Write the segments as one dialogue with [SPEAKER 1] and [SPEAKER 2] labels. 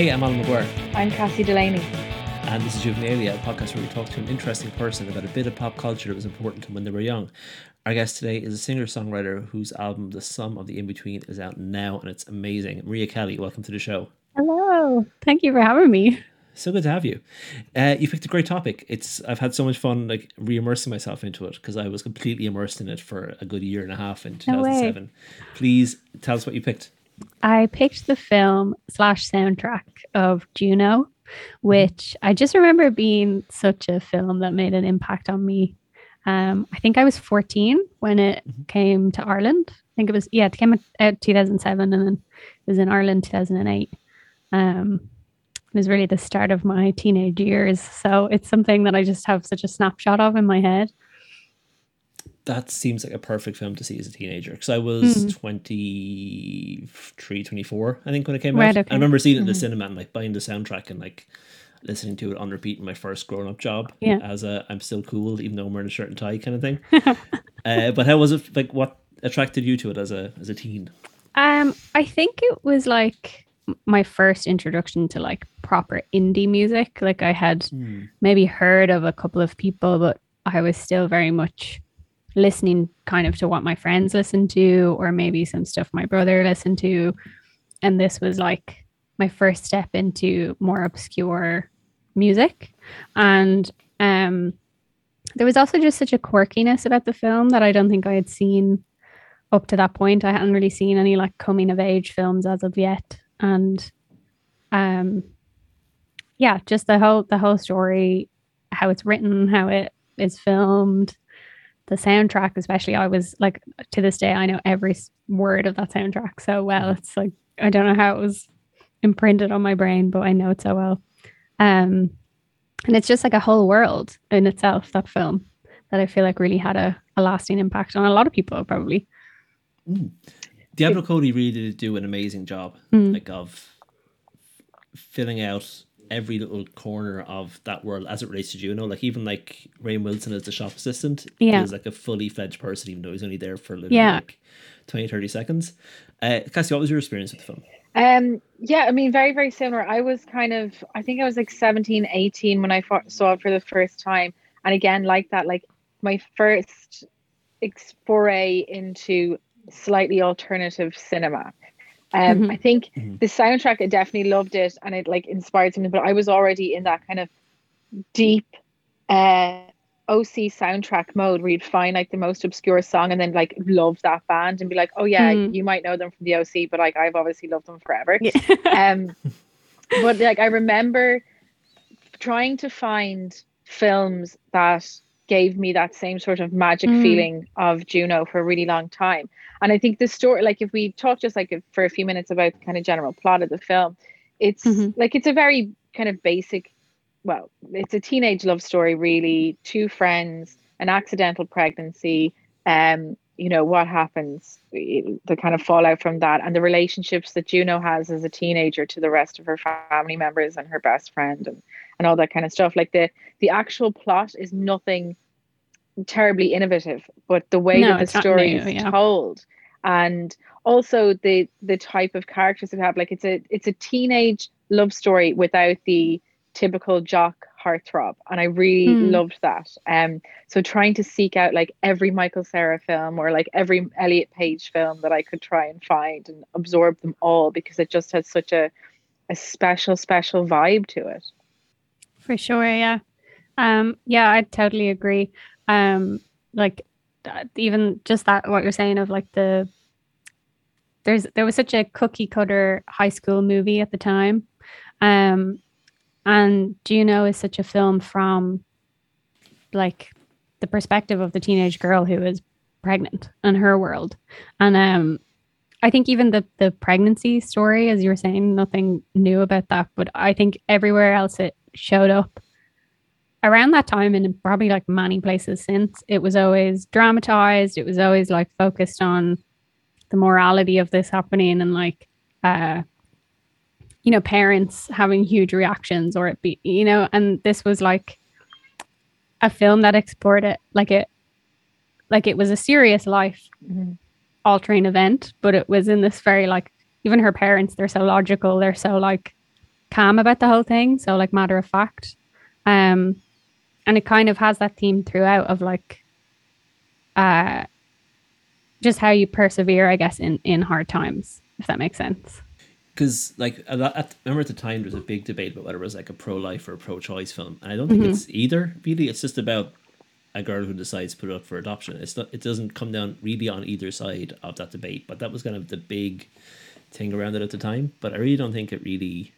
[SPEAKER 1] Hey, I'm Alan McGuire.
[SPEAKER 2] I'm Cassie Delaney.
[SPEAKER 1] And this is Juvenilia, a podcast where we talk to an interesting person about a bit of pop culture that was important to them when they were young. Our guest today is a singer songwriter whose album, The Sum of the In Between, is out now and it's amazing. Maria Kelly, welcome to the show.
[SPEAKER 3] Hello. Thank you for having me.
[SPEAKER 1] So good to have you. Uh, you picked a great topic. It's I've had so much fun like re-immersing myself into it because I was completely immersed in it for a good year and a half in 2007. No Please tell us what you picked.
[SPEAKER 3] I picked the film slash soundtrack of Juno, which I just remember being such a film that made an impact on me. Um, I think I was 14 when it mm-hmm. came to Ireland. I think it was, yeah, it came out 2007 and then it was in Ireland 2008. Um, it was really the start of my teenage years. So it's something that I just have such a snapshot of in my head
[SPEAKER 1] that seems like a perfect film to see as a teenager because I was mm. 23, 24, I think, when it came right, out. Okay. I remember seeing it in the mm-hmm. cinema and like buying the soundtrack and like listening to it on repeat in my first grown up job yeah. as a I'm still cool, even though I'm wearing a shirt and tie kind of thing. uh, but how was it? Like, what attracted you to it as a as a teen?
[SPEAKER 3] Um, I think it was like my first introduction to like proper indie music. Like I had mm. maybe heard of a couple of people, but I was still very much listening kind of to what my friends listened to or maybe some stuff my brother listened to and this was like my first step into more obscure music and um there was also just such a quirkiness about the film that I don't think I had seen up to that point. I hadn't really seen any like coming of age films as of yet. And um yeah, just the whole the whole story, how it's written, how it is filmed, the soundtrack, especially, I was like, to this day, I know every word of that soundtrack so well. Mm. It's like, I don't know how it was imprinted on my brain, but I know it so well. Um, and it's just like a whole world in itself, that film, that I feel like really had a, a lasting impact on a lot of people, probably.
[SPEAKER 1] Mm. Diablo Cody really did do an amazing job, mm. like of filling out every little corner of that world as it relates to Juno. Like even like Rainn Wilson as the shop assistant yeah. is like a fully fledged person, even though he's only there for literally yeah. like 20, 30 seconds. Uh, Cassie, what was your experience with the film?
[SPEAKER 2] Um, yeah, I mean, very, very similar. I was kind of, I think I was like 17, 18 when I saw it for the first time. And again, like that, like my first foray into slightly alternative cinema. Um, mm-hmm. I think mm-hmm. the soundtrack, I definitely loved it and it like inspired something, but I was already in that kind of deep uh, OC soundtrack mode where you'd find like the most obscure song and then like love that band and be like, oh yeah, mm. you might know them from the OC, but like I've obviously loved them forever. Yeah. um, but like I remember trying to find films that gave me that same sort of magic mm. feeling of Juno for a really long time. And I think the story, like if we talk just like for a few minutes about the kind of general plot of the film, it's mm-hmm. like it's a very kind of basic, well, it's a teenage love story, really. Two friends, an accidental pregnancy, um, you know, what happens, the kind of fallout from that, and the relationships that Juno has as a teenager to the rest of her family members and her best friend and and all that kind of stuff. Like the the actual plot is nothing terribly innovative, but the way no, that the story new, is yeah. told and also the the type of characters it have like it's a it's a teenage love story without the typical jock heartthrob and i really mm. loved that um so trying to seek out like every michael cera film or like every elliot page film that i could try and find and absorb them all because it just has such a a special special vibe to it
[SPEAKER 3] for sure yeah. Um yeah i totally agree. Um like even just that what you're saying of like the there's there was such a cookie cutter high school movie at the time. Um and Juno is such a film from like the perspective of the teenage girl who is pregnant and her world. And um I think even the the pregnancy story as you were saying nothing new about that but I think everywhere else it showed up. Around that time and probably like many places since it was always dramatized. It was always like focused on the morality of this happening and like uh you know parents having huge reactions or it be you know and this was like a film that explored it. Like it like it was a serious life mm-hmm. altering event but it was in this very like even her parents they're so logical. They're so like calm about the whole thing. So like matter of fact. Um and it kind of has that theme throughout of like uh just how you persevere, I guess, in in hard times, if that makes sense.
[SPEAKER 1] Because like a lot, at, remember at the time there was a big debate about whether it was like a pro life or a pro choice film, and I don't think mm-hmm. it's either. Really, it's just about a girl who decides to put it up for adoption. It's not. It doesn't come down really on either side of that debate, but that was kind of the big thing around it at the time. But I really don't think it really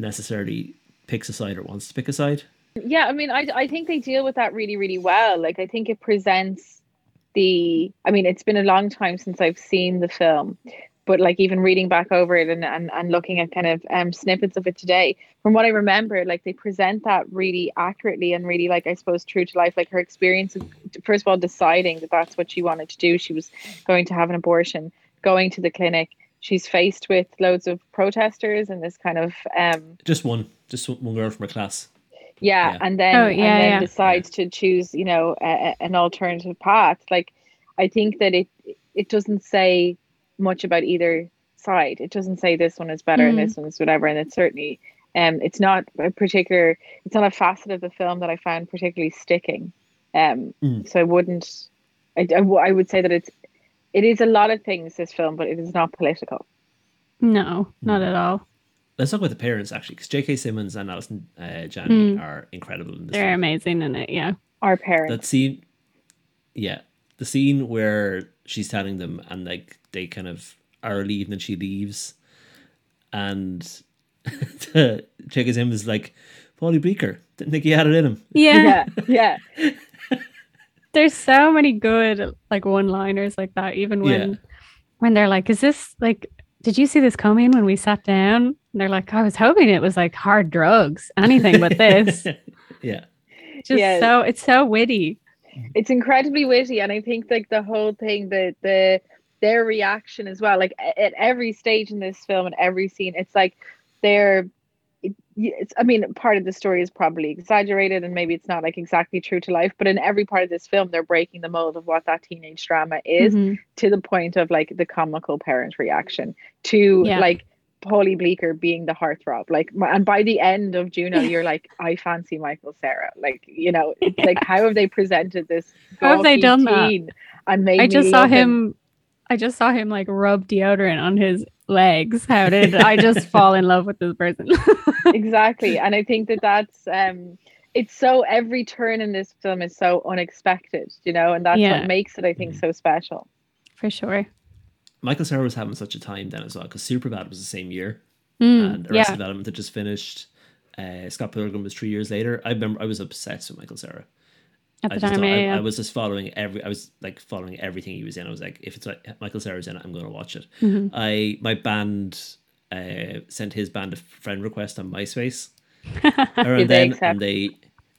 [SPEAKER 1] necessarily picks a side or wants to pick a side.
[SPEAKER 2] Yeah, I mean, I I think they deal with that really really well. Like I think it presents the. I mean, it's been a long time since I've seen the film, but like even reading back over it and, and, and looking at kind of um, snippets of it today from what i remember like they present that really accurately and really like i suppose true to life like her experience of first of all deciding that that's what she wanted to do she was going to have an abortion going to the clinic she's faced with loads of protesters and this kind of um
[SPEAKER 1] just one just one girl from her class
[SPEAKER 2] yeah, yeah. and then oh, yeah, and then yeah. decides to choose you know a, a, an alternative path like i think that it it doesn't say much about either side. It doesn't say this one is better mm. and this one's whatever. And it's certainly um it's not a particular it's not a facet of the film that I found particularly sticking. Um mm. so I wouldn't I, I, I would say that it's it is a lot of things this film, but it is not political.
[SPEAKER 3] No, not mm. at all.
[SPEAKER 1] Let's talk about the parents actually, because J.K. Simmons and Allison uh, Janney mm. are incredible in this.
[SPEAKER 3] They're film. amazing in it, yeah.
[SPEAKER 2] Our parents.
[SPEAKER 1] That scene, yeah, the scene where she's telling them and like they kind of are leaving and she leaves and J.K. Simmons is like Paulie Bleeker didn't think he had it in him
[SPEAKER 3] yeah
[SPEAKER 2] yeah, yeah.
[SPEAKER 3] there's so many good like one liners like that even when yeah. when they're like is this like did you see this coming when we sat down and they're like I was hoping it was like hard drugs anything but this
[SPEAKER 1] yeah
[SPEAKER 3] just yeah. so it's so witty
[SPEAKER 2] it's incredibly witty and i think like the whole thing the the their reaction as well like at every stage in this film and every scene it's like they're it's i mean part of the story is probably exaggerated and maybe it's not like exactly true to life but in every part of this film they're breaking the mold of what that teenage drama is mm-hmm. to the point of like the comical parent reaction to yeah. like Paulie Bleeker being the heartthrob. Like, and by the end of Juno, you're like, I fancy Michael Cera. Like, you know, it's yeah. like, how have they presented this?
[SPEAKER 3] How have they done that?
[SPEAKER 2] And made
[SPEAKER 3] I just saw him, him. I just saw him like rub deodorant on his legs. How did I just fall in love with this person?
[SPEAKER 2] exactly, and I think that that's um, it's so every turn in this film is so unexpected, you know, and that's yeah. what makes it, I think, so special.
[SPEAKER 3] For sure.
[SPEAKER 1] Michael Cera was having such a time then as well because Superbad was the same year, mm, and Arrested yeah. Development had just finished. Uh, Scott Pilgrim was three years later. I remember I was obsessed with Michael Cera.
[SPEAKER 3] At the I time, thought, yeah,
[SPEAKER 1] I, I, was just following every. I was like following everything he was in. I was like, if it's like Michael Cera's in it, I'm going to watch it. Mm-hmm. I my band uh, sent his band a friend request on MySpace around then, accept? and they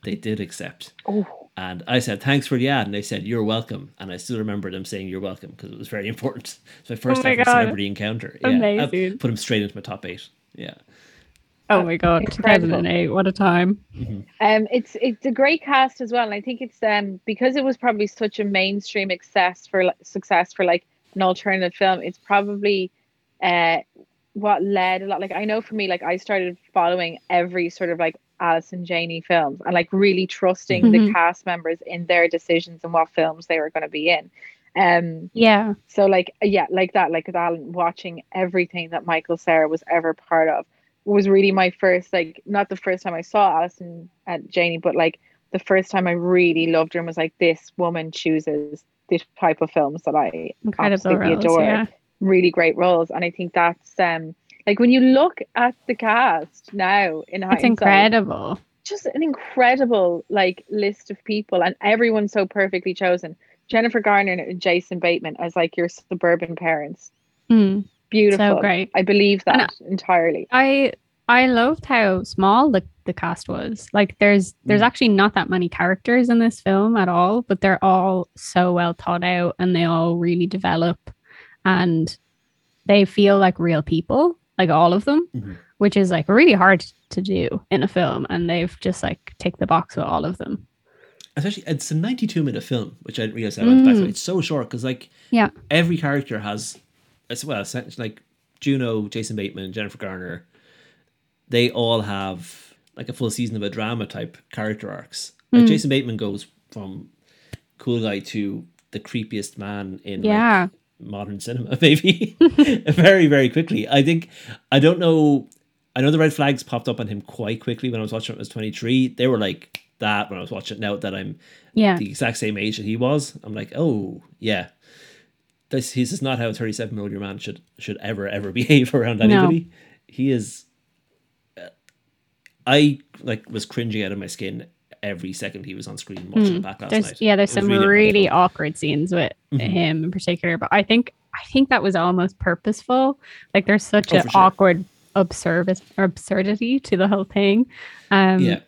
[SPEAKER 1] they did accept.
[SPEAKER 2] Oh.
[SPEAKER 1] And I said, thanks for the ad. And they said, you're welcome. And I still remember them saying, you're welcome because it was very important. It's my first oh my ever God. celebrity encounter. Yeah. Amazing. I put him straight into my top eight. Yeah.
[SPEAKER 3] Oh my god, Incredible. 2008, what a time.
[SPEAKER 2] Mm-hmm. Um it's it's a great cast as well. And I think it's um because it was probably such a mainstream success for success for like an alternative film, it's probably uh what led a lot like I know for me like I started following every sort of like Allison Janney films and like really trusting mm-hmm. the cast members in their decisions and what films they were going to be in. Um
[SPEAKER 3] yeah.
[SPEAKER 2] So like yeah, like that, like that watching everything that Michael Cera was ever part of was really my first like not the first time I saw Allison and Janney, but like the first time I really loved her and was like, this woman chooses this type of films that I Incredible absolutely roles, adore. Yeah. Really great roles. And I think that's um like when you look at the cast now in
[SPEAKER 3] it's incredible.
[SPEAKER 2] Just an incredible like list of people, and everyone's so perfectly chosen. Jennifer Garner and Jason Bateman as like your suburban parents.
[SPEAKER 3] Mm,
[SPEAKER 2] Beautiful,
[SPEAKER 3] so great.
[SPEAKER 2] I believe that and entirely.
[SPEAKER 3] I I loved how small the, the cast was. Like there's there's mm. actually not that many characters in this film at all, but they're all so well thought out and they all really develop and they feel like real people like all of them, mm-hmm. which is like really hard to do in a film. And they've just like ticked the box with all of them.
[SPEAKER 1] Especially, it's a 92 minute film, which I didn't realize I went mm. back to. It's so short because, like,
[SPEAKER 3] yeah,
[SPEAKER 1] every character has, as well, like Juno, Jason Bateman, Jennifer Garner, they all have like a full season of a drama type character arcs. Like mm. Jason Bateman goes from cool guy to the creepiest man in yeah. Like, modern cinema, maybe very very quickly. I think I don't know. I know the red flags popped up on him quite quickly when I was watching it. I was twenty three. They were like that when I was watching it. Now that I'm
[SPEAKER 3] yeah
[SPEAKER 1] the exact same age that he was, I'm like, oh yeah, this, this is not how a 37 year old man should should ever ever behave around anybody. No. He is. Uh, I like was cringing out of my skin every second he was on screen watching mm. back last
[SPEAKER 3] there's,
[SPEAKER 1] night.
[SPEAKER 3] Yeah, there's some really, really awkward scenes with mm-hmm. him in particular, but I think I think that was almost purposeful. Like there's such oh, an sure. awkward absurd absurdity to the whole thing. Um,
[SPEAKER 1] yeah.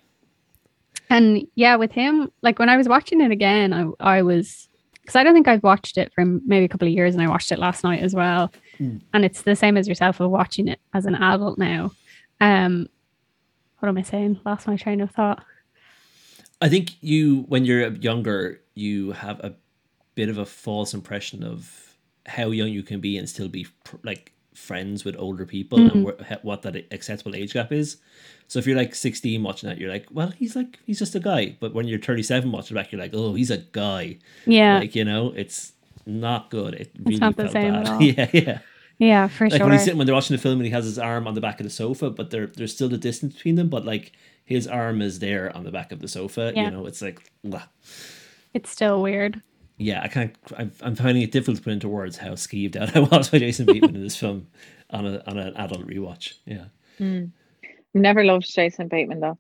[SPEAKER 3] And yeah, with him, like when I was watching it again, I I was because I don't think I've watched it for maybe a couple of years, and I watched it last night as well. Mm. And it's the same as yourself of watching it as an adult now. Um, what am I saying? Lost my train of thought.
[SPEAKER 1] I think you, when you're younger, you have a bit of a false impression of how young you can be and still be like friends with older people mm-hmm. and what that acceptable age gap is. So if you're like 16 watching that, you're like, well, he's like, he's just a guy. But when you're 37 watching back, you're like, oh, he's a guy.
[SPEAKER 3] Yeah.
[SPEAKER 1] Like, you know, it's not good. It really it's not the same bad. at all. yeah, yeah.
[SPEAKER 3] Yeah, for sure.
[SPEAKER 1] like
[SPEAKER 3] sure.
[SPEAKER 1] when he's sitting when they're watching the film and he has his arm on the back of the sofa, but there there's still a distance between them, but like his arm is there on the back of the sofa. Yeah. You know, it's like blah.
[SPEAKER 3] It's still weird.
[SPEAKER 1] Yeah, I can't. I'm, I'm finding it difficult to put into words how skeeved out I was by Jason Bateman in this film on a on an adult rewatch. Yeah.
[SPEAKER 2] Mm. Never loved Jason Bateman though.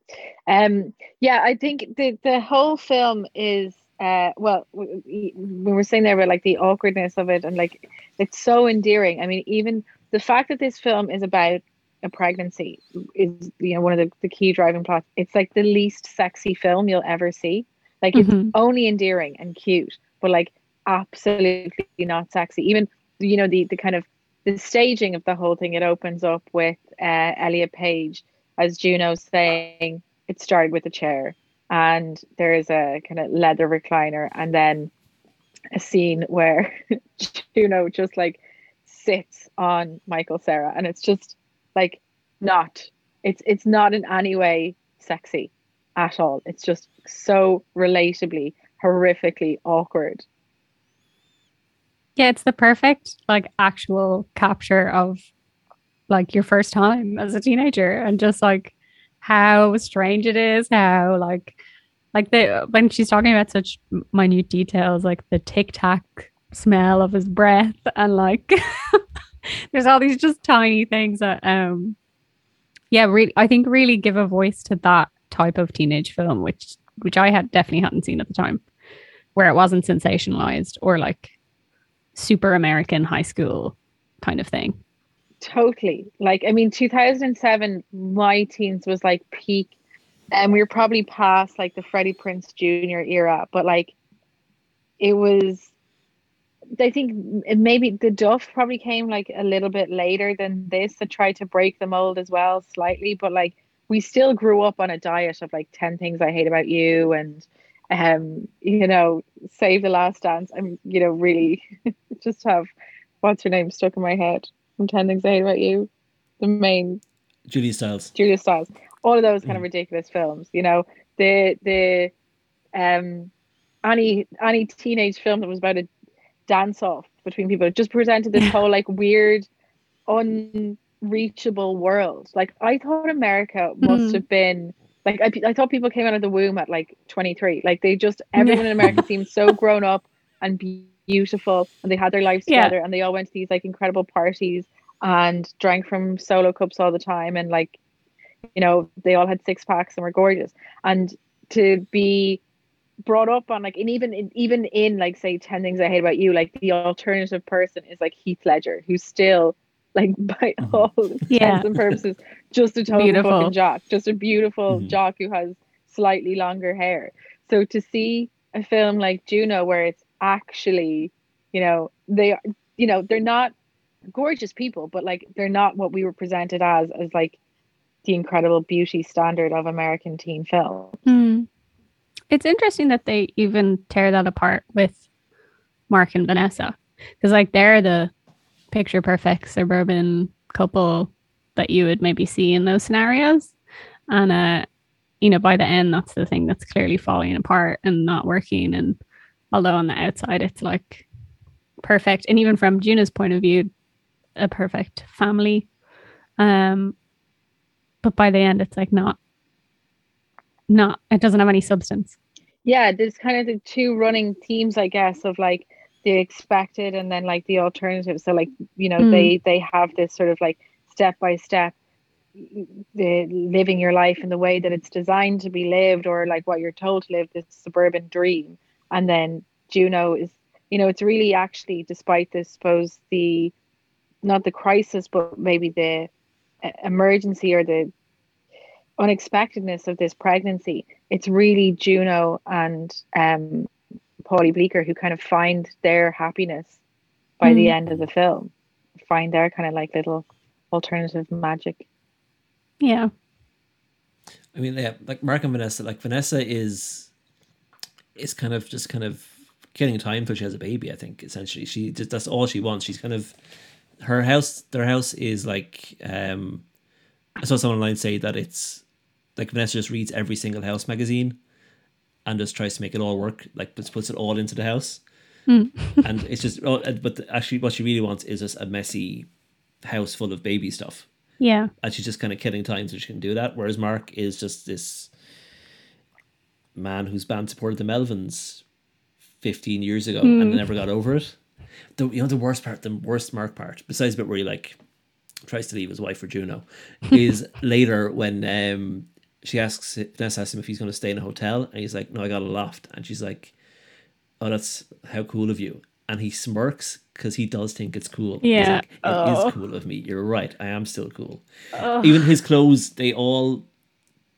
[SPEAKER 2] Um, yeah, I think the the whole film is uh, well, we, we were saying there about like the awkwardness of it, and like it's so endearing. I mean, even the fact that this film is about a pregnancy is you know one of the, the key driving plots. It's like the least sexy film you'll ever see. Like it's mm-hmm. only endearing and cute, but like absolutely not sexy. Even you know the the kind of the staging of the whole thing. It opens up with uh, Elliot Page as Juno saying it started with a chair and there is a kind of leather recliner and then a scene where Juno just like sits on Michael Cera, and it's just like not it's it's not in any way sexy at all. It's just so relatably horrifically awkward.
[SPEAKER 3] Yeah, it's the perfect like actual capture of like your first time as a teenager and just like how strange it is, how like like the when she's talking about such minute details like the tic tac smell of his breath and like there's all these just tiny things that um yeah really i think really give a voice to that type of teenage film which which i had definitely hadn't seen at the time where it wasn't sensationalized or like super american high school kind of thing
[SPEAKER 2] Totally. Like, I mean, 2007, my teens was like peak, and we were probably past like the Freddie Prinze Jr. era, but like, it was. I think maybe the Duff probably came like a little bit later than this to try to break the mold as well, slightly. But like, we still grew up on a diet of like 10 things I hate about you and, um, you know, save the last dance. I'm, you know, really just have what's her name stuck in my head from 10 Things I Hate About You, the main
[SPEAKER 1] Julia Stiles.
[SPEAKER 2] Julia Stiles. All of those kind mm. of ridiculous films, you know, the the um any any teenage film that was about a dance off between people just presented this whole like weird unreachable world. Like I thought America must mm. have been like I, I thought people came out of the womb at like 23. Like they just everyone in America seemed so grown up and beautiful and they had their lives together yeah. and they all went to these like incredible parties and drank from solo cups all the time and like you know they all had six packs and were gorgeous and to be brought up on like and even even in like say 10 things i hate about you like the alternative person is like heath ledger who's still like by mm-hmm. all yeah. intents and purposes just a total beautiful. fucking jock just a beautiful mm-hmm. jock who has slightly longer hair so to see a film like juno where it's actually, you know, they are, you know, they're not gorgeous people, but like they're not what we were presented as, as like the incredible beauty standard of American teen film.
[SPEAKER 3] Mm. It's interesting that they even tear that apart with Mark and Vanessa because like they're the picture perfect suburban couple that you would maybe see in those scenarios. And uh, you know, by the end that's the thing that's clearly falling apart and not working. And although on the outside it's like perfect. And even from Juno's point of view, a perfect family. Um but by the end it's like not not it doesn't have any substance
[SPEAKER 2] yeah there's kind of the two running themes i guess of like the expected and then like the alternative so like you know mm. they they have this sort of like step by step the living your life in the way that it's designed to be lived or like what you're told to live this suburban dream and then juno is you know it's really actually despite this suppose the not the crisis but maybe the emergency or the unexpectedness of this pregnancy, it's really Juno and um, Paulie Bleeker who kind of find their happiness by mm. the end of the film, find their kind of like little alternative magic.
[SPEAKER 3] Yeah.
[SPEAKER 1] I mean, yeah, like Mark and Vanessa, like Vanessa is is kind of just kind of killing time until she has a baby. I think essentially she just that's all she wants. She's kind of her house. Their house is like um I saw someone online say that it's like Vanessa just reads every single house magazine and just tries to make it all work, like puts it all into the house. Mm. and it's just, oh, but actually, what she really wants is just a messy house full of baby stuff.
[SPEAKER 3] Yeah.
[SPEAKER 1] And she's just kind of killing time so she can do that. Whereas Mark is just this man whose band supported the Melvins 15 years ago mm. and never got over it. The, you know, the worst part, the worst Mark part, besides the bit where he like tries to leave his wife for Juno, is later when um, she asks Vanessa asks him if he's going to stay in a hotel, and he's like, "No, I got a loft." And she's like, "Oh, that's how cool of you." And he smirks because he does think it's cool.
[SPEAKER 3] Yeah,
[SPEAKER 1] like, it oh. is cool of me. You're right. I am still cool. Oh. Even his clothes, they all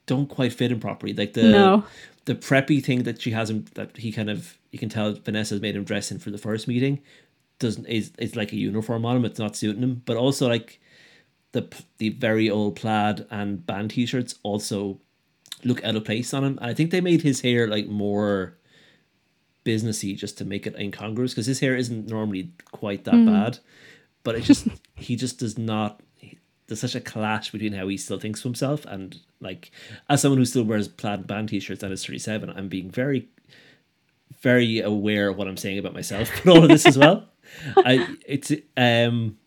[SPEAKER 1] don't quite fit him properly. Like the no. the preppy thing that she has him that he kind of you can tell Vanessa's made him dress in for the first meeting doesn't is it's like a uniform on him. It's not suiting him. But also like the the very old plaid and band t-shirts also look out of place on him. And I think they made his hair like more businessy just to make it incongruous because his hair isn't normally quite that mm. bad, but it just he just does not. There's such a clash between how he still thinks of himself and like as someone who still wears plaid band t-shirts and is 37, I'm being very, very aware of what I'm saying about myself. But all of this as well. I it's um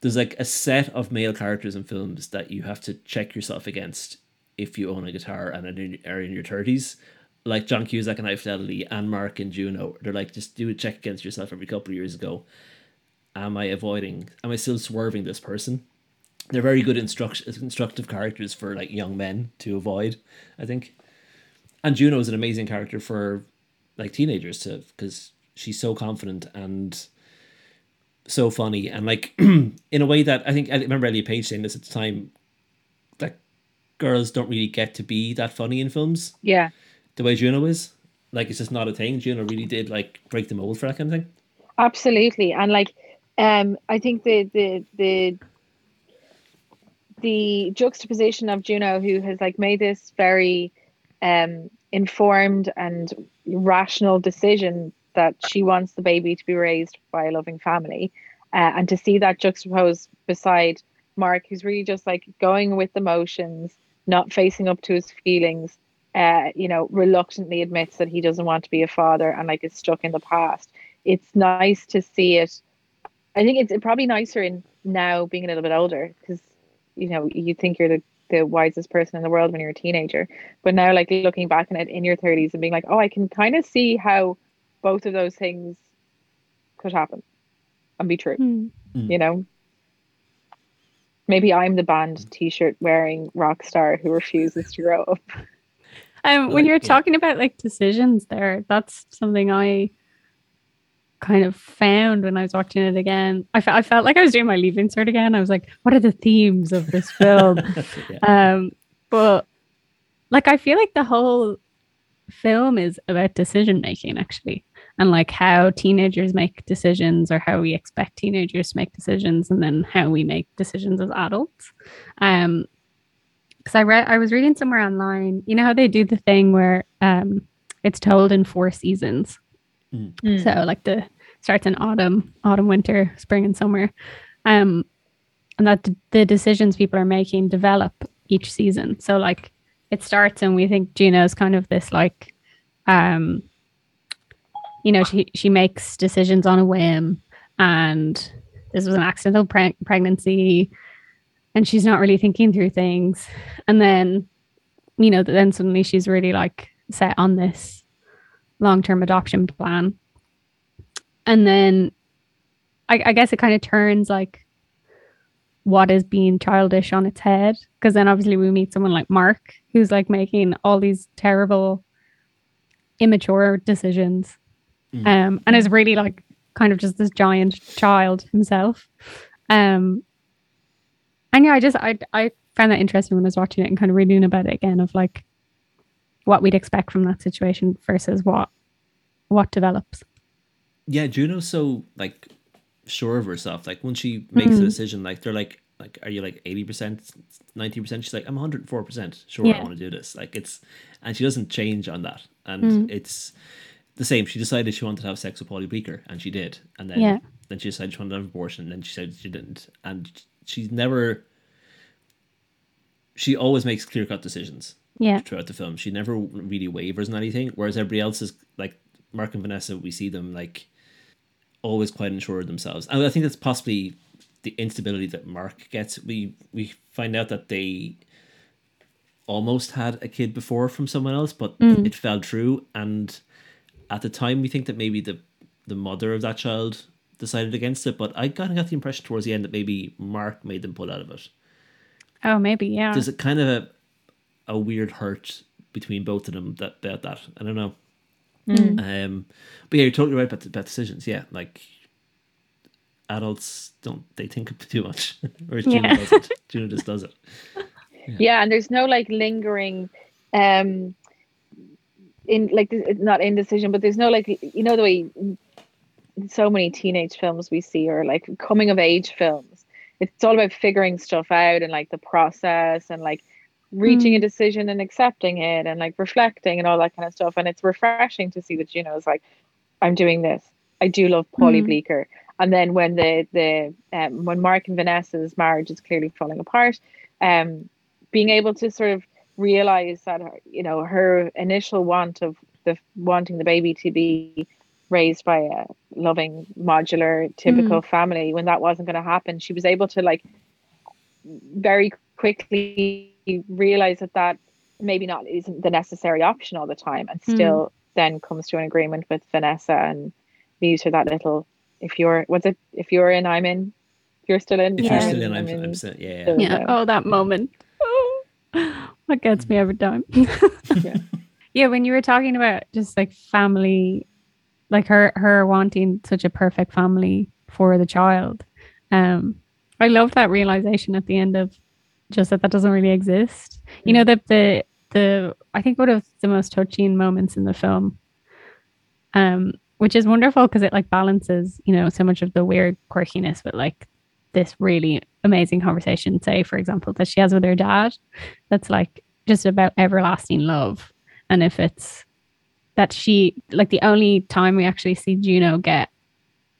[SPEAKER 1] there's like a set of male characters in films that you have to check yourself against if you own a guitar and are in your 30s like John Cusack and High Fidelity and Mark and Juno they're like just do a check against yourself every couple of years ago am I avoiding am I still swerving this person? They're very good instruct- instructive characters for like young men to avoid I think. And Juno is an amazing character for like teenagers to because she's so confident and so funny and like in a way that I think I remember Elliot Page saying this at the time that girls don't really get to be that funny in films.
[SPEAKER 2] Yeah.
[SPEAKER 1] The way Juno is. Like it's just not a thing. Juno really did like break the mold for that kind of thing.
[SPEAKER 2] Absolutely. And like um I think the the the the juxtaposition of Juno who has like made this very um informed and rational decision that she wants the baby to be raised by a loving family. Uh, and to see that juxtaposed beside Mark, who's really just like going with the motions, not facing up to his feelings, uh, you know, reluctantly admits that he doesn't want to be a father and like is stuck in the past. It's nice to see it. I think it's probably nicer in now being a little bit older because, you know, you think you're the, the wisest person in the world when you're a teenager. But now, like looking back on it in your 30s and being like, oh, I can kind of see how both of those things could happen and be true. Mm. You know, maybe I'm the band T-shirt wearing rock star who refuses to grow up.
[SPEAKER 3] Um, when you're talking about like decisions, there, that's something I kind of found when I was watching it again. I, fe- I felt like I was doing my leaving cert again. I was like, what are the themes of this film? yeah. Um, but like, I feel like the whole film is about decision making, actually and like how teenagers make decisions or how we expect teenagers to make decisions and then how we make decisions as adults um because i read i was reading somewhere online you know how they do the thing where um it's told in four seasons mm. so like the starts in autumn autumn winter spring and summer um and that the decisions people are making develop each season. So like it starts and we think Juno is kind of this like um you know she she makes decisions on a whim and this was an accidental pre- pregnancy and she's not really thinking through things. And then you know then suddenly she's really like set on this long-term adoption plan. And then I, I guess it kind of turns like what is being childish on its head. Because then obviously we meet someone like mark who's like making all these terrible immature decisions mm. um and is really like kind of just this giant child himself um and yeah i just i i found that interesting when i was watching it and kind of reading about it again of like what we'd expect from that situation versus what what develops
[SPEAKER 1] yeah juno's so like sure of herself. Like when she makes mm-hmm. a decision, like they're like, like, are you like eighty percent, ninety percent? She's like, I'm one hundred four percent sure yeah. I want to do this. Like it's, and she doesn't change on that. And mm-hmm. it's the same. She decided she wanted to have sex with Paulie Bleeker, and she did. And then, yeah. then she decided she wanted to have an abortion, and then she said she didn't. And she's never. She always makes clear cut decisions.
[SPEAKER 3] Yeah.
[SPEAKER 1] Throughout the film, she never really wavers on anything. Whereas everybody else is like Mark and Vanessa, we see them like always quite unsure of themselves. And I think that's possibly the instability that Mark gets. We we find out that they almost had a kid before from someone else, but mm. it fell through. And at the time, we think that maybe the the mother of that child decided against it. But I kind of got the impression towards the end that maybe Mark made them pull out of it.
[SPEAKER 3] Oh, maybe yeah.
[SPEAKER 1] There's a kind of a, a weird hurt between both of them that about that. I don't know. Mm. Um, but yeah, you're totally right about, the, about decisions. Yeah, like adults don't they think too much, or Juno yeah. doesn't. Juno just does it.
[SPEAKER 2] Yeah. yeah, and there's no like lingering, um, in like not indecision, but there's no like you know the way so many teenage films we see are like coming of age films. It's all about figuring stuff out and like the process and like reaching mm. a decision and accepting it and like reflecting and all that kind of stuff. And it's refreshing to see that Juno is like, I'm doing this. I do love Paulie mm. Bleeker. And then when the the um, when Mark and Vanessa's marriage is clearly falling apart, um, being able to sort of realize that her, you know her initial want of the wanting the baby to be raised by a loving modular typical mm. family when that wasn't going to happen she was able to like very quickly realize that that maybe not isn't the necessary option all the time and hmm. still mm. then comes to an agreement with Vanessa and leaves her that little if you're what's it if you're in I'm in if you're still in
[SPEAKER 1] if yeah. you're still in I'm, I'm, I'm still, yeah, yeah.
[SPEAKER 3] yeah oh that moment oh, that gets me every time yeah. yeah when you were talking about just like family like her her wanting such a perfect family for the child um I love that realization at the end of just that that doesn't really exist. You know that the the I think one of the most touching moments in the film, um, which is wonderful because it like balances you know so much of the weird quirkiness with like this really amazing conversation. Say for example that she has with her dad, that's like just about everlasting love, and if it's that she like the only time we actually see Juno get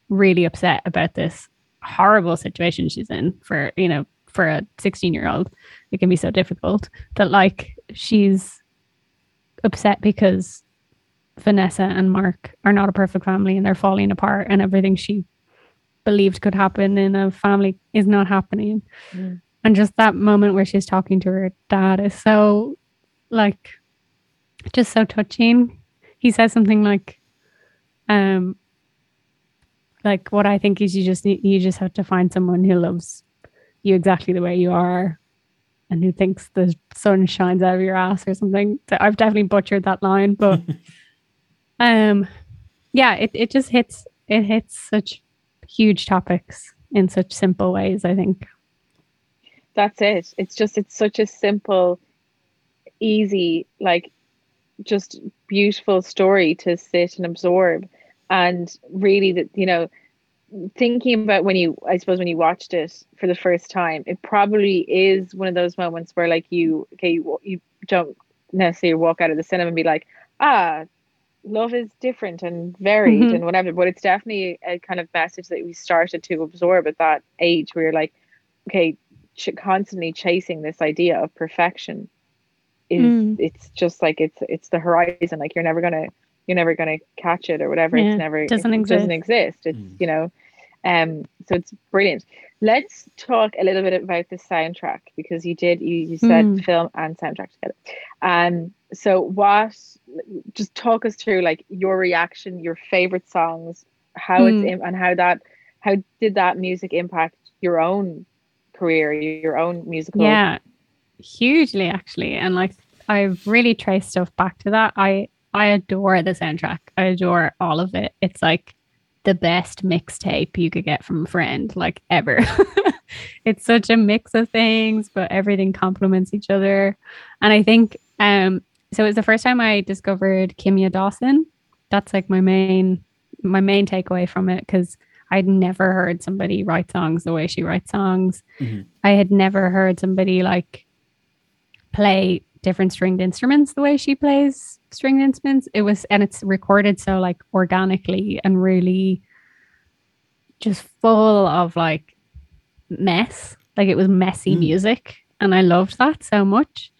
[SPEAKER 3] really upset about this horrible situation she's in for you know for a 16 year old it can be so difficult that like she's upset because Vanessa and Mark are not a perfect family and they're falling apart and everything she believed could happen in a family is not happening. Mm. And just that moment where she's talking to her dad is so like just so touching. He says something like um like what I think is you just need you just have to find someone who loves you exactly the way you are and who thinks the sun shines out of your ass or something. So I've definitely butchered that line, but um yeah, it, it just hits it hits such huge topics in such simple ways, I think.
[SPEAKER 2] That's it. It's just it's such a simple, easy, like just beautiful story to sit and absorb. And really that, you know, thinking about when you i suppose when you watched it for the first time it probably is one of those moments where like you okay you, you don't necessarily walk out of the cinema and be like ah love is different and varied mm-hmm. and whatever but it's definitely a kind of message that we started to absorb at that age where you're like okay, ch- constantly chasing this idea of perfection is mm. it's just like it's it's the horizon. Like you're never gonna you're never gonna catch it or whatever. Yeah, it's never
[SPEAKER 3] doesn't
[SPEAKER 2] it,
[SPEAKER 3] exist.
[SPEAKER 2] doesn't exist. It's mm. you know, um. So it's brilliant. Let's talk a little bit about the soundtrack because you did you, you said mm. film and soundtrack together. Um. So what? Just talk us through like your reaction, your favorite songs, how it's mm. in, and how that how did that music impact your own career, your own musical?
[SPEAKER 3] Yeah, hugely actually, and like I've really traced stuff back to that. I I adore the soundtrack. I adore all of it. It's like the best mixtape you could get from a friend, like ever. it's such a mix of things, but everything complements each other. And I think um so it was the first time I discovered Kimya Dawson. That's like my main my main takeaway from it because I'd never heard somebody write songs the way she writes songs. Mm-hmm. I had never heard somebody like play different stringed instruments the way she plays stringed instruments. It was, and it's recorded so like organically and really just full of like mess. Like it was messy mm. music, and I loved that so much.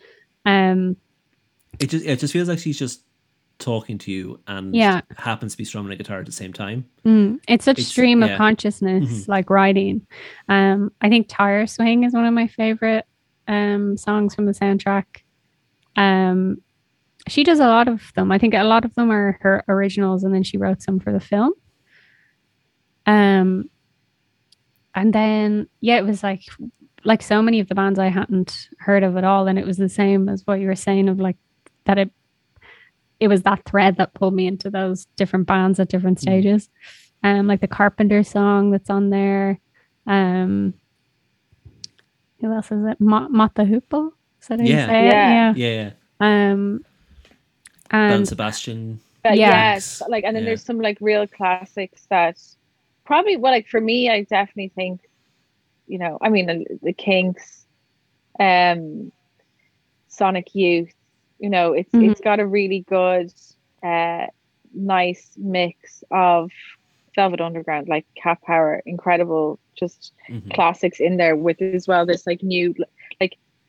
[SPEAKER 3] Um,
[SPEAKER 1] it just it just feels like she's just talking to you and yeah. happens to be strumming a guitar at the same time.
[SPEAKER 3] Mm, it's such it's, stream yeah. of consciousness, mm-hmm. like writing. Um, I think Tire Swing is one of my favorite um songs from the soundtrack. Um, she does a lot of them. I think a lot of them are her originals, and then she wrote some for the film. Um, and then yeah, it was like like so many of the bands I hadn't heard of at all, and it was the same as what you were saying of like that it it was that thread that pulled me into those different bands at different mm. stages. Um, like the Carpenter song that's on there. Um, who else is it? Mata Hoople? Is that how yeah. you say
[SPEAKER 1] yeah. it? Yeah. Yeah.
[SPEAKER 3] Um,
[SPEAKER 1] and Sebastian.
[SPEAKER 2] But yeah. yes, like, and then yeah. there's some like real classics that probably, well, like for me, I definitely think, you know, I mean, the, the Kinks, um, Sonic Youth, you know it's mm-hmm. it's got a really good uh nice mix of velvet underground like cat power incredible just mm-hmm. classics in there with as well this like new like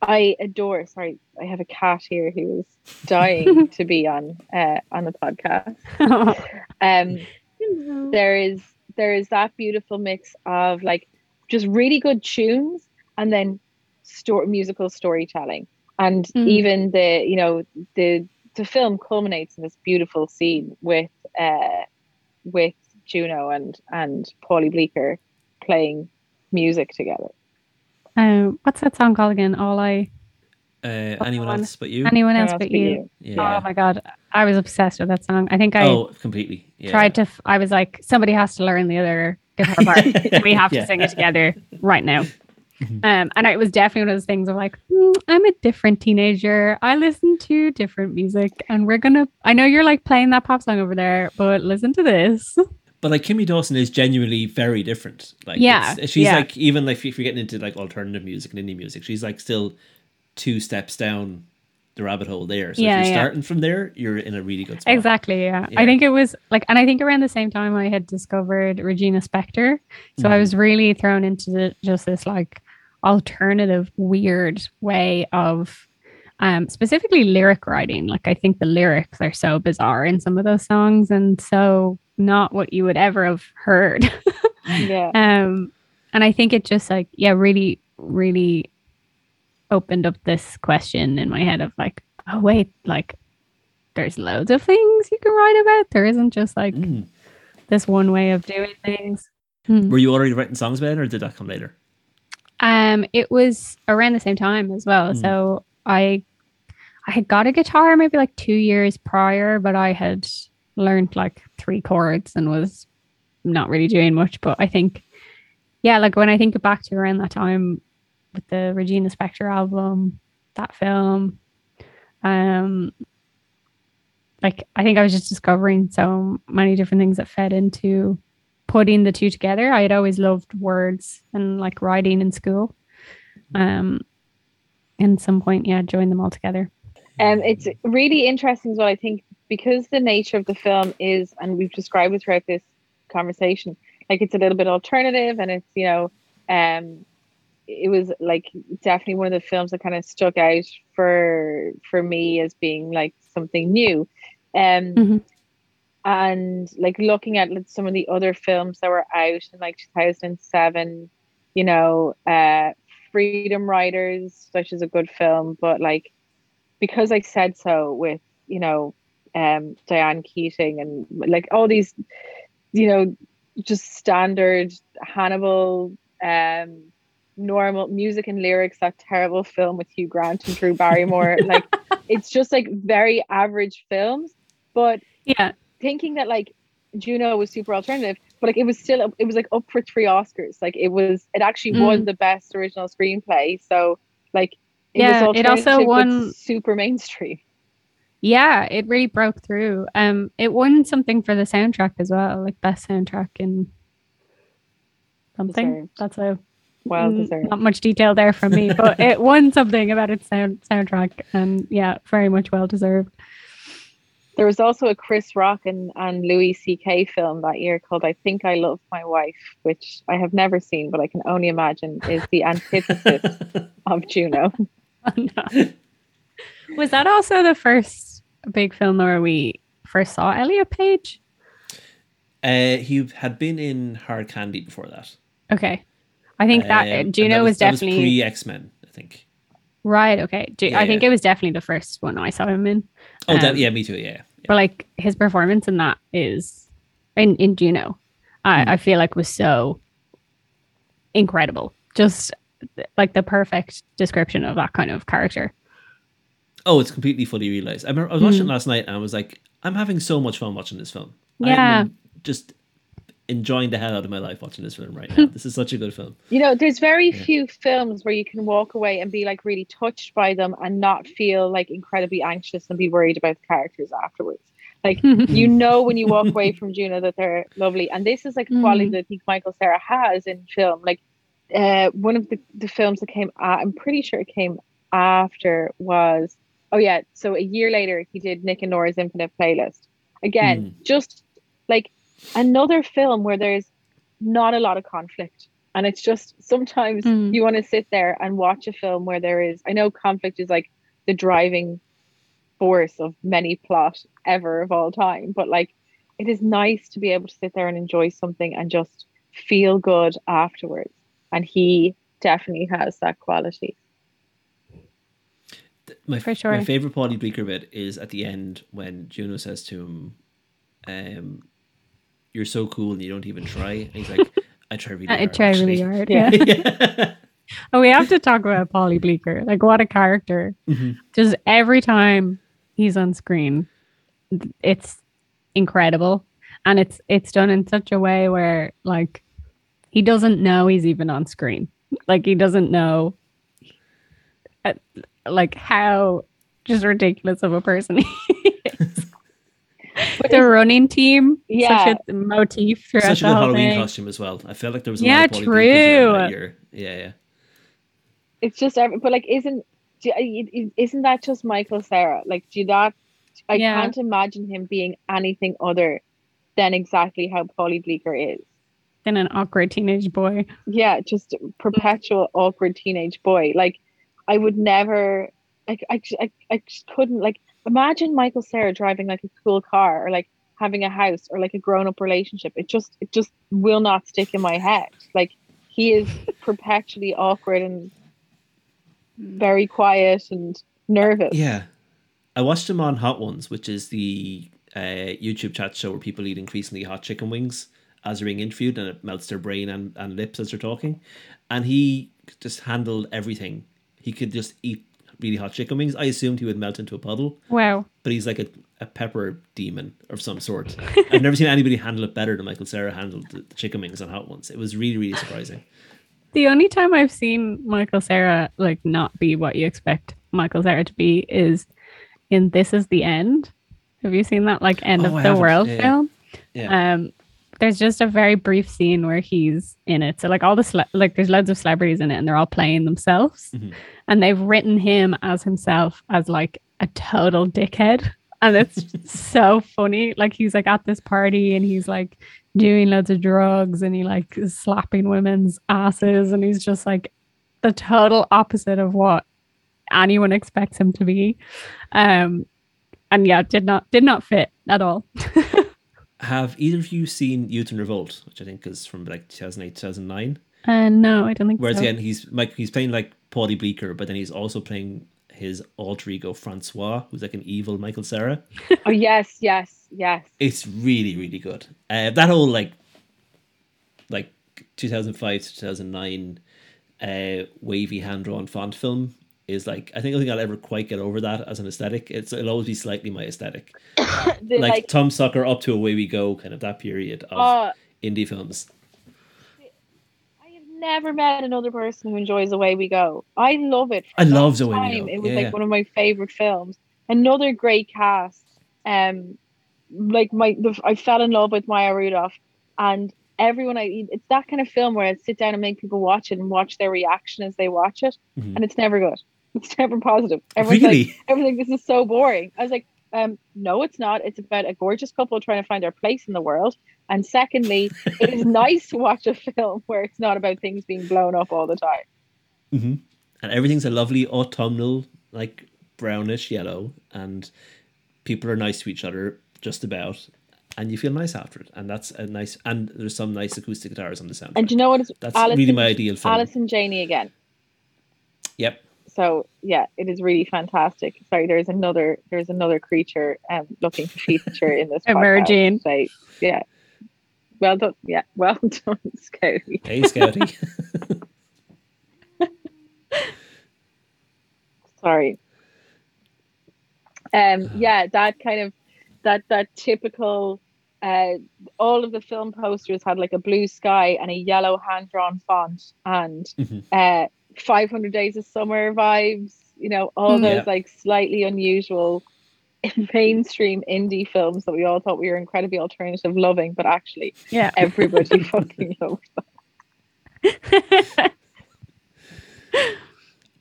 [SPEAKER 2] i adore sorry i have a cat here who is dying to be on uh on the podcast um there is there is that beautiful mix of like just really good tunes and then store musical storytelling and mm. even the you know the the film culminates in this beautiful scene with uh with Juno and and Paulie Bleeker playing music together.
[SPEAKER 3] Um, what's that song called again? All I.
[SPEAKER 1] Uh, anyone else but you?
[SPEAKER 3] Anyone else, else but, you. you. Yeah. Oh my god, I was obsessed with that song. I think I.
[SPEAKER 1] Oh, completely. Yeah.
[SPEAKER 3] Tried to. F- I was like, somebody has to learn the other guitar part. we have to yeah. sing it together right now. Mm-hmm. Um, and it was definitely one of those things of like, mm, I'm a different teenager. I listen to different music, and we're gonna. I know you're like playing that pop song over there, but listen to this.
[SPEAKER 1] But like Kimya Dawson is genuinely very different. Like, yeah, she's yeah. like even like if you're getting into like alternative music and indie music, she's like still two steps down the rabbit hole there. So yeah, if you're yeah. starting from there, you're in a really good spot.
[SPEAKER 3] Exactly. Yeah. yeah. I think it was like, and I think around the same time I had discovered Regina Spektor. So mm. I was really thrown into the, just this like alternative, weird way of um, specifically lyric writing. Like I think the lyrics are so bizarre in some of those songs and so not what you would ever have heard.
[SPEAKER 2] yeah.
[SPEAKER 3] Um, and I think it just like, yeah, really, really opened up this question in my head of like, oh wait, like there's loads of things you can write about. There isn't just like mm. this one way of doing things.
[SPEAKER 1] Hmm. Were you already writing songs by then, or did that come later?
[SPEAKER 3] Um, it was around the same time as well. Mm. So I I had got a guitar maybe like two years prior, but I had learned like three chords and was not really doing much. But I think, yeah, like when I think back to around that time with the Regina Spektor album, that film, um, like I think I was just discovering so many different things that fed into putting the two together. I had always loved words and like writing in school. Um, and some point, yeah, join them all together.
[SPEAKER 2] Um, it's really interesting as well. I think because the nature of the film is, and we've described it throughout this conversation, like it's a little bit alternative, and it's you know, um, it was like definitely one of the films that kind of stuck out for for me as being like something new. Um, mm-hmm. and like looking at like, some of the other films that were out in like 2007, you know, uh, Freedom Writers, which is a good film, but like because I said so with you know um, Diane Keaton and like all these, you know, just standard Hannibal, um, normal music and lyrics. That terrible film with Hugh Grant and Drew Barrymore. like it's just like very average films, but
[SPEAKER 3] yeah,
[SPEAKER 2] thinking that like Juno was super alternative, but like it was still it was like up for three Oscars. Like it was it actually mm. won the best original screenplay. So like
[SPEAKER 3] it yeah, it also won
[SPEAKER 2] super mainstream.
[SPEAKER 3] Yeah, it really broke through. Um, it won something for the soundtrack as well, like best soundtrack in something. Deserved. That's a
[SPEAKER 2] well mm, deserved.
[SPEAKER 3] Not much detail there from me, but it won something about its sound soundtrack, and yeah, very much well deserved.
[SPEAKER 2] There was also a Chris Rock and, and Louis C.K. film that year called I Think I Love My Wife, which I have never seen, but I can only imagine is the antithesis of Juno. Oh, no.
[SPEAKER 3] Was that also the first big film where we first saw Elliot Page?
[SPEAKER 1] Uh, he had been in Hard Candy before that.
[SPEAKER 3] Okay, I think that um, Juno that was, was, definitely
[SPEAKER 1] pre X Men. I think.
[SPEAKER 3] Right. Okay. yeah, I think yeah. it was definitely the first one I saw him in.
[SPEAKER 1] Oh, um, that, yeah, me too. Yeah, yeah,
[SPEAKER 3] But like his performance in that is in in Juno, I, mm. I feel like was so incredible. Just like the perfect description of that kind of character.
[SPEAKER 1] Oh, it's completely fully realized. I remember I was watching mm. it last night and I was like, I'm having so much fun watching this film.
[SPEAKER 3] Yeah.
[SPEAKER 1] Just enjoying the hell out of my life watching this film right now. this is such a good film.
[SPEAKER 2] You know, there's very yeah. few films where you can walk away and be like really touched by them and not feel like incredibly anxious and be worried about the characters afterwards. Like you know when you walk away from Juno that they're lovely. And this is like a quality mm. that I think Michael Cera has in film. Like uh, one of the, the films that came uh, I'm pretty sure it came after was oh yeah, so a year later he did Nick and Nora's Infinite Playlist. Again, mm. just like another film where there's not a lot of conflict. And it's just sometimes mm. you want to sit there and watch a film where there is I know conflict is like the driving force of many plot ever of all time, but like it is nice to be able to sit there and enjoy something and just feel good afterwards. And he definitely has that quality
[SPEAKER 1] my For sure. my favorite Paulie Bleeker bit is at the end when Juno says to him, um, "You're so cool and you don't even try." And he's like, "I try really I hard." I
[SPEAKER 3] try
[SPEAKER 1] actually.
[SPEAKER 3] really hard. Yeah. yeah. oh, we have to talk about Paulie Bleeker. Like, what a character! Mm-hmm. Just every time he's on screen, it's incredible, and it's it's done in such a way where like he doesn't know he's even on screen. Like he doesn't know uh, like how just ridiculous of a person he is. The running team, yeah, such a motif throughout such a good Halloween thing.
[SPEAKER 1] costume as well. I felt like there was a
[SPEAKER 3] yeah,
[SPEAKER 1] lot
[SPEAKER 3] of true. That
[SPEAKER 1] year. Yeah, yeah.
[SPEAKER 2] It's just, but like, isn't uh, isn't that just Michael Cera? Like, do that? I yeah. can't imagine him being anything other than exactly how Paulie Bleeker is.
[SPEAKER 3] Than an awkward teenage boy.
[SPEAKER 2] Yeah, just perpetual awkward teenage boy. Like I would never like I, I, I just couldn't like imagine Michael Cera driving like a cool car or like having a house or like a grown up relationship. It just it just will not stick in my head. Like he is perpetually awkward and very quiet and nervous.
[SPEAKER 1] Yeah. I watched him on Hot Ones, which is the uh, YouTube chat show where people eat increasingly hot chicken wings as they're being interviewed and it melts their brain and, and lips as they're talking. And he just handled everything he could just eat really hot chicken wings. I assumed he would melt into a puddle.
[SPEAKER 3] Wow.
[SPEAKER 1] But he's like a, a pepper demon of some sort. I've never seen anybody handle it better than Michael Cera handled the, the chicken wings on hot ones. It was really, really surprising.
[SPEAKER 3] The only time I've seen Michael Cera like not be what you expect Michael Cera to be is in This Is the End. Have you seen that like end oh, of I the world yeah. film? Yeah. Um there's just a very brief scene where he's in it. So like all the cele- like there's loads of celebrities in it and they're all playing themselves. Mm-hmm. And they've written him as himself as like a total dickhead. And it's so funny. Like he's like at this party and he's like doing loads of drugs and he like is slapping women's asses and he's just like the total opposite of what anyone expects him to be. Um, and yeah, did not did not fit at all.
[SPEAKER 1] Have either of you seen Youth in Revolt, which I think is from like 2008, 2009?
[SPEAKER 3] Uh, no, I don't think
[SPEAKER 1] Whereas
[SPEAKER 3] so.
[SPEAKER 1] again, he's like he's playing like Paulie Bleeker, but then he's also playing his alter ego Francois, who's like an evil Michael Cera.
[SPEAKER 2] oh yes, yes, yes.
[SPEAKER 1] It's really, really good. Uh, that whole like, like 2005 to 2009, uh, wavy hand drawn font film is like I think I think I'll ever quite get over that as an aesthetic. It's it'll always be slightly my aesthetic. like, like, Thumbsucker up to Away We Go, kind of that period of uh, indie films.
[SPEAKER 2] I have never met another person who enjoys Away We Go. I love it.
[SPEAKER 1] I love Away We Go.
[SPEAKER 2] It was yeah, like yeah. one of my favorite films. Another great cast. Um, like my the, I fell in love with Maya Rudolph, and everyone I it's that kind of film where I sit down and make people watch it and watch their reaction as they watch it, mm-hmm. and it's never good. It's never positive. Everyone's really? like, like, this is so boring. I was like, um, no, it's not. It's about a gorgeous couple trying to find their place in the world. And secondly, it is nice to watch a film where it's not about things being blown up all the time.
[SPEAKER 1] Mm-hmm. And everything's a lovely autumnal, like brownish yellow, and people are nice to each other just about. And you feel nice after it, and that's a nice. And there's some nice acoustic guitars on the sound.
[SPEAKER 2] And you know what? It's
[SPEAKER 1] that's Alice really my ideal film.
[SPEAKER 2] Alice and Janie again.
[SPEAKER 1] Yep.
[SPEAKER 2] So yeah, it is really fantastic. Sorry, there's another there's another creature um, looking to feature in this
[SPEAKER 3] emerging.
[SPEAKER 2] So, yeah, well done. Yeah, well done, Scouty.
[SPEAKER 1] Hey, Scouty.
[SPEAKER 2] Sorry. Um. Yeah, that kind of that that typical. Uh, all of the film posters had like a blue sky and a yellow hand drawn font and mm-hmm. uh 500 Days of Summer vibes, you know, all hmm. those yeah. like slightly unusual mainstream indie films that we all thought we were incredibly alternative loving, but actually,
[SPEAKER 3] yeah,
[SPEAKER 2] everybody fucking loves them.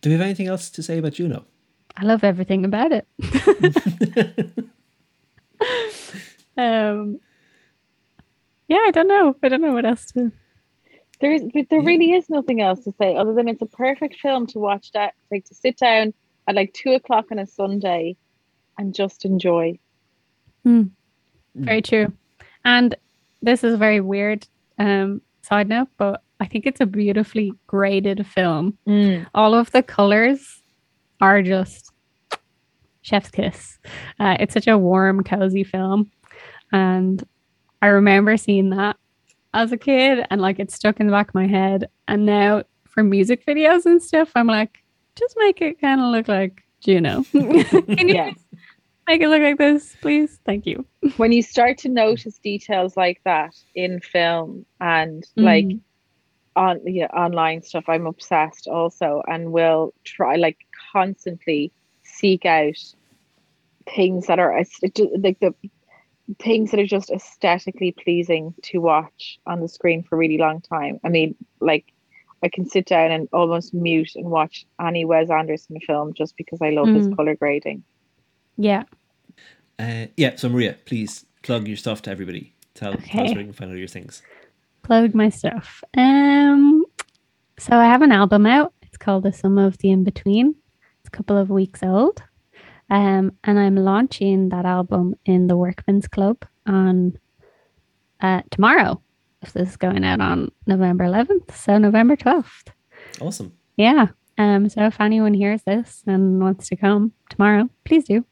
[SPEAKER 1] Do we have anything else to say about Juno?
[SPEAKER 3] I love everything about it. um, yeah, I don't know. I don't know what else to
[SPEAKER 2] there is, but there really is nothing else to say other than it's a perfect film to watch. That like to sit down at like two o'clock on a Sunday and just enjoy.
[SPEAKER 3] Mm. Very true. And this is a very weird um, side note, but I think it's a beautifully graded film.
[SPEAKER 2] Mm.
[SPEAKER 3] All of the colors are just chef's kiss. Uh, it's such a warm, cozy film. And I remember seeing that as a kid and like it's stuck in the back of my head. And now for music videos and stuff, I'm like, just make it kind of look like Juno. Can you yeah. make it look like this, please? Thank you.
[SPEAKER 2] When you start to notice details like that in film and mm. like on yeah, online stuff, I'm obsessed also and will try like constantly seek out things that are like the things that are just aesthetically pleasing to watch on the screen for a really long time. I mean, like I can sit down and almost mute and watch any Wes Anderson film just because I love mm. his color grading.
[SPEAKER 3] Yeah.
[SPEAKER 1] Uh, yeah. So Maria, please plug your stuff to everybody. Tell, okay. tell us where you can find all your things.
[SPEAKER 3] Plug my stuff. Um. So I have an album out. It's called The Sum of the In Between. It's a couple of weeks old. Um, and I'm launching that album in the Workman's Club on uh, tomorrow. If this is going out on November 11th, so November 12th.
[SPEAKER 1] Awesome.
[SPEAKER 3] Yeah. Um. So if anyone hears this and wants to come tomorrow, please do.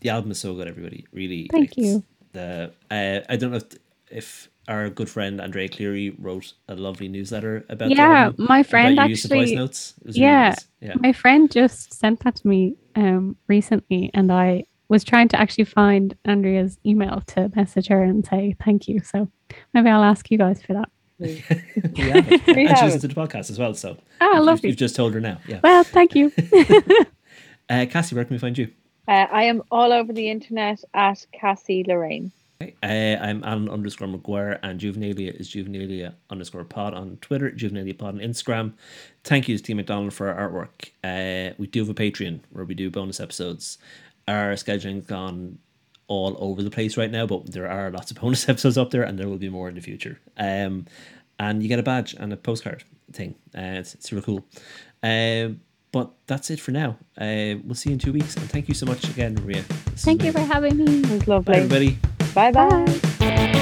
[SPEAKER 1] The album is so good, everybody. Really.
[SPEAKER 3] Thank you.
[SPEAKER 1] The uh, I don't know if, if our good friend Andrea Cleary wrote a lovely newsletter about.
[SPEAKER 3] Yeah, my friend actually. Notes. Yeah, nice. yeah, my friend just sent that to me um, recently, and I was trying to actually find Andrea's email to message her and say thank you. So maybe I'll ask you guys for that.
[SPEAKER 1] yeah, and she listens to the podcast as well. So
[SPEAKER 3] ah,
[SPEAKER 1] you've. You've just told her now. Yeah.
[SPEAKER 3] Well, thank you.
[SPEAKER 1] uh, Cassie, where can we find you?
[SPEAKER 2] Uh, I am all over the internet at Cassie Lorraine.
[SPEAKER 1] Uh, I'm Alan underscore McGuire and Juvenilia is Juvenilia underscore pod on Twitter, Juvenilia pod on Instagram. Thank you to Team McDonald for our artwork. Uh, we do have a Patreon where we do bonus episodes. Our scheduling's gone all over the place right now, but there are lots of bonus episodes up there and there will be more in the future. Um, and you get a badge and a postcard thing. Uh, it's, it's really cool. Um, but that's it for now. Uh, we'll see you in two weeks. And thank you so much again, Maria.
[SPEAKER 3] This thank you for having me.
[SPEAKER 2] It was lovely.
[SPEAKER 1] Bye, everybody.
[SPEAKER 2] Bye-bye. bye bye